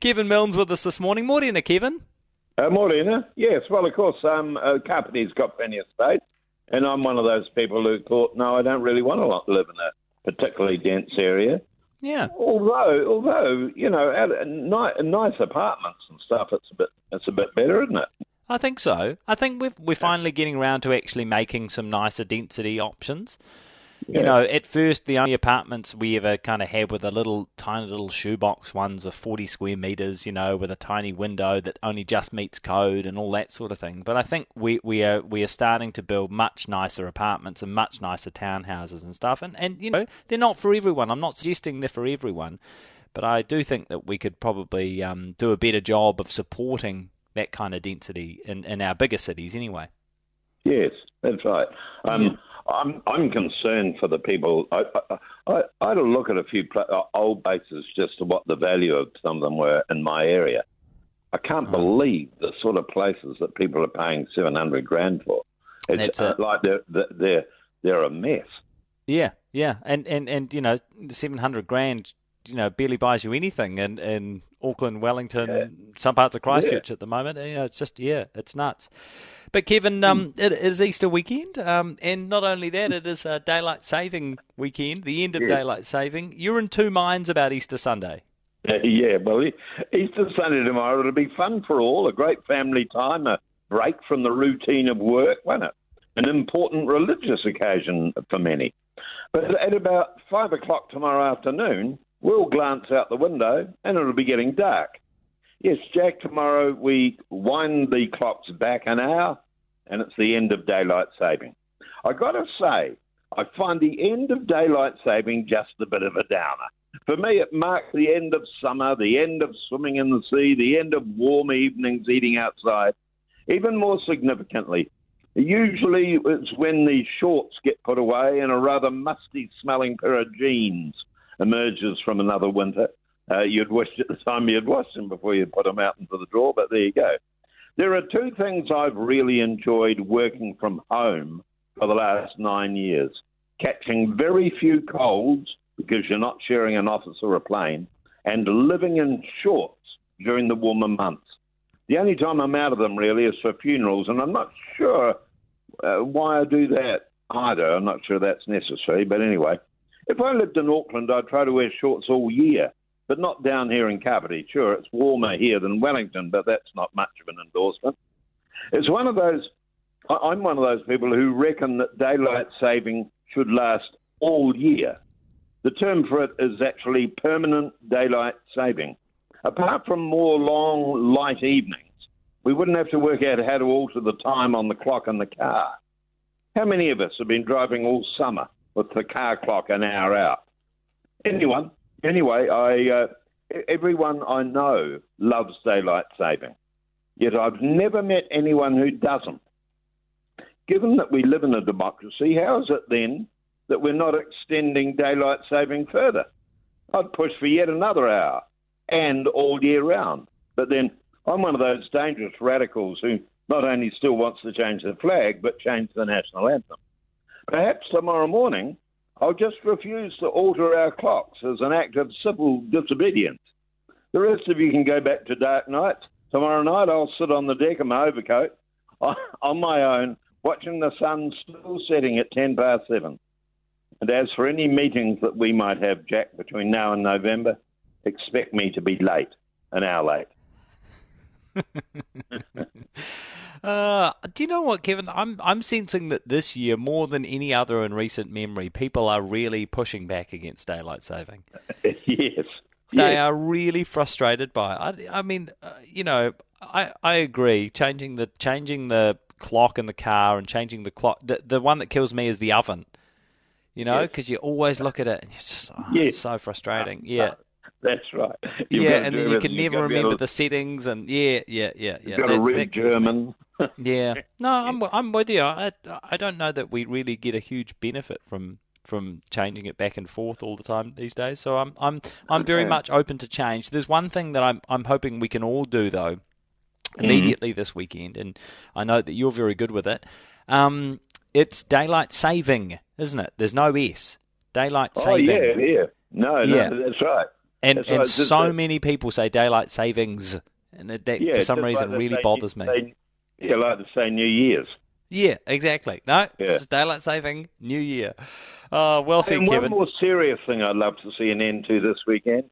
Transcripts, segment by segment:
Kevin Milne's with us this morning. Morning, Kevin. Uh, morning. Yes, well, of course, um, uh, Kapiti's got plenty of space, and I'm one of those people who thought, no, I don't really want to live in a particularly dense area. Yeah. Although, although you know, ni- nice apartments and stuff, it's a bit, it's a bit better, isn't it? I think so. I think we're we're finally getting around to actually making some nicer density options. Yeah. You know, at first the only apartments we ever kind of had were the little tiny little shoebox ones of 40 square meters, you know, with a tiny window that only just meets code and all that sort of thing. But I think we, we are we are starting to build much nicer apartments and much nicer townhouses and stuff. And and you know, they're not for everyone. I'm not suggesting they're for everyone, but I do think that we could probably um, do a better job of supporting that kind of density in, in our bigger cities anyway. Yes, that's right. Um, yeah. I'm I'm concerned for the people. I I, I, I had a look at a few uh, old bases just to what the value of some of them were in my area. I can't oh. believe the sort of places that people are paying seven hundred grand for. It's uh, like they're they're they're a mess. Yeah, yeah, and and and you know, seven hundred grand, you know, barely buys you anything in in Auckland, Wellington, yeah. some parts of Christchurch yeah. at the moment. You know, it's just yeah, it's nuts. But Kevin, um, it is Easter weekend, um, and not only that, it is a daylight saving weekend, the end of yeah. daylight saving. You're in two minds about Easter Sunday. Uh, yeah, well, Easter Sunday tomorrow it'll be fun for all, a great family time, a break from the routine of work, won't it? An important religious occasion for many. But at about five o'clock tomorrow afternoon, we'll glance out the window and it'll be getting dark. Yes, Jack, tomorrow we wind the clocks back an hour and it's the end of daylight saving. I got to say, I find the end of daylight saving just a bit of a downer. For me, it marks the end of summer, the end of swimming in the sea, the end of warm evenings eating outside. Even more significantly, usually it's when the shorts get put away and a rather musty smelling pair of jeans emerges from another winter. Uh, you'd wish at the time you'd washed them before you put them out into the drawer, but there you go. There are two things I've really enjoyed working from home for the last nine years catching very few colds because you're not sharing an office or a plane, and living in shorts during the warmer months. The only time I'm out of them really is for funerals, and I'm not sure uh, why I do that either. I'm not sure that's necessary, but anyway. If I lived in Auckland, I'd try to wear shorts all year but not down here in Kapiti. Sure, it's warmer here than Wellington, but that's not much of an endorsement. It's one of those, I'm one of those people who reckon that daylight saving should last all year. The term for it is actually permanent daylight saving. Apart from more long, light evenings, we wouldn't have to work out how to alter the time on the clock in the car. How many of us have been driving all summer with the car clock an hour out? Anyone? anyway, I uh, everyone I know loves daylight saving, yet I've never met anyone who doesn't. Given that we live in a democracy, how is it then that we're not extending daylight saving further? I'd push for yet another hour and all year round. But then I'm one of those dangerous radicals who not only still wants to change the flag, but change the national anthem. Perhaps tomorrow morning I'll just refuse to alter our clocks as an act of civil disobedience. The rest of you can go back to dark nights. Tomorrow night I'll sit on the deck of my overcoat on my own, watching the sun still setting at 10 past 7. And as for any meetings that we might have, Jack, between now and November, expect me to be late, an hour late. Uh, do you know what, Kevin? I'm I'm sensing that this year, more than any other in recent memory, people are really pushing back against daylight saving. yes. They yes. are really frustrated by it. I, I mean, uh, you know, I, I agree. Changing the changing the clock in the car and changing the clock. The, the one that kills me is the oven. You know, because yes. you always look at it and you're just oh, yes. it's so frustrating. Uh, yeah. Uh, that's right. You've yeah, and then you can never remember the settings, and yeah, yeah, yeah, yeah. You've got to read German. Yeah, no, I'm I'm with you. I I don't know that we really get a huge benefit from from changing it back and forth all the time these days. So I'm I'm I'm very much open to change. There's one thing that I'm I'm hoping we can all do though mm-hmm. immediately mm-hmm. this weekend, and I know that you're very good with it. Um, it's daylight saving, isn't it? There's no S. Daylight saving. Oh yeah, yeah. No, no, yeah. that's right. And and so many people say daylight savings, and that yeah, for some reason like really bothers me. Say, yeah, like to say New Year's. Yeah, exactly. No, yeah. it's daylight saving, New Year. Uh, well said, and Kevin. One more serious thing I'd love to see an end to this weekend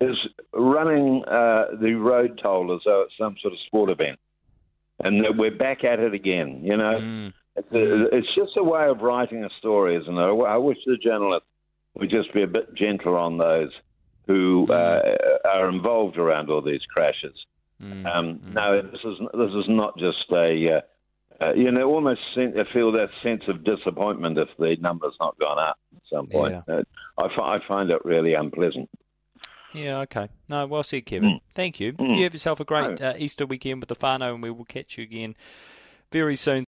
is running uh, the road toll as though it's some sort of sport event, and that we're back at it again. You know, mm. it's, a, it's, just a way of writing a story, isn't it? I wish the journalists would just be a bit gentler on those who mm. uh, are involved around all these crashes. Mm. Um, mm. no, this is this is not just a uh, uh, you know, almost feel that sense of disappointment if the number's not gone up at some point. Yeah. Uh, I, f- I find it really unpleasant. Yeah, okay. No, well said, Kevin. Mm. Thank you. Mm. You have yourself a great uh, Easter weekend with the whānau, and we will catch you again very soon.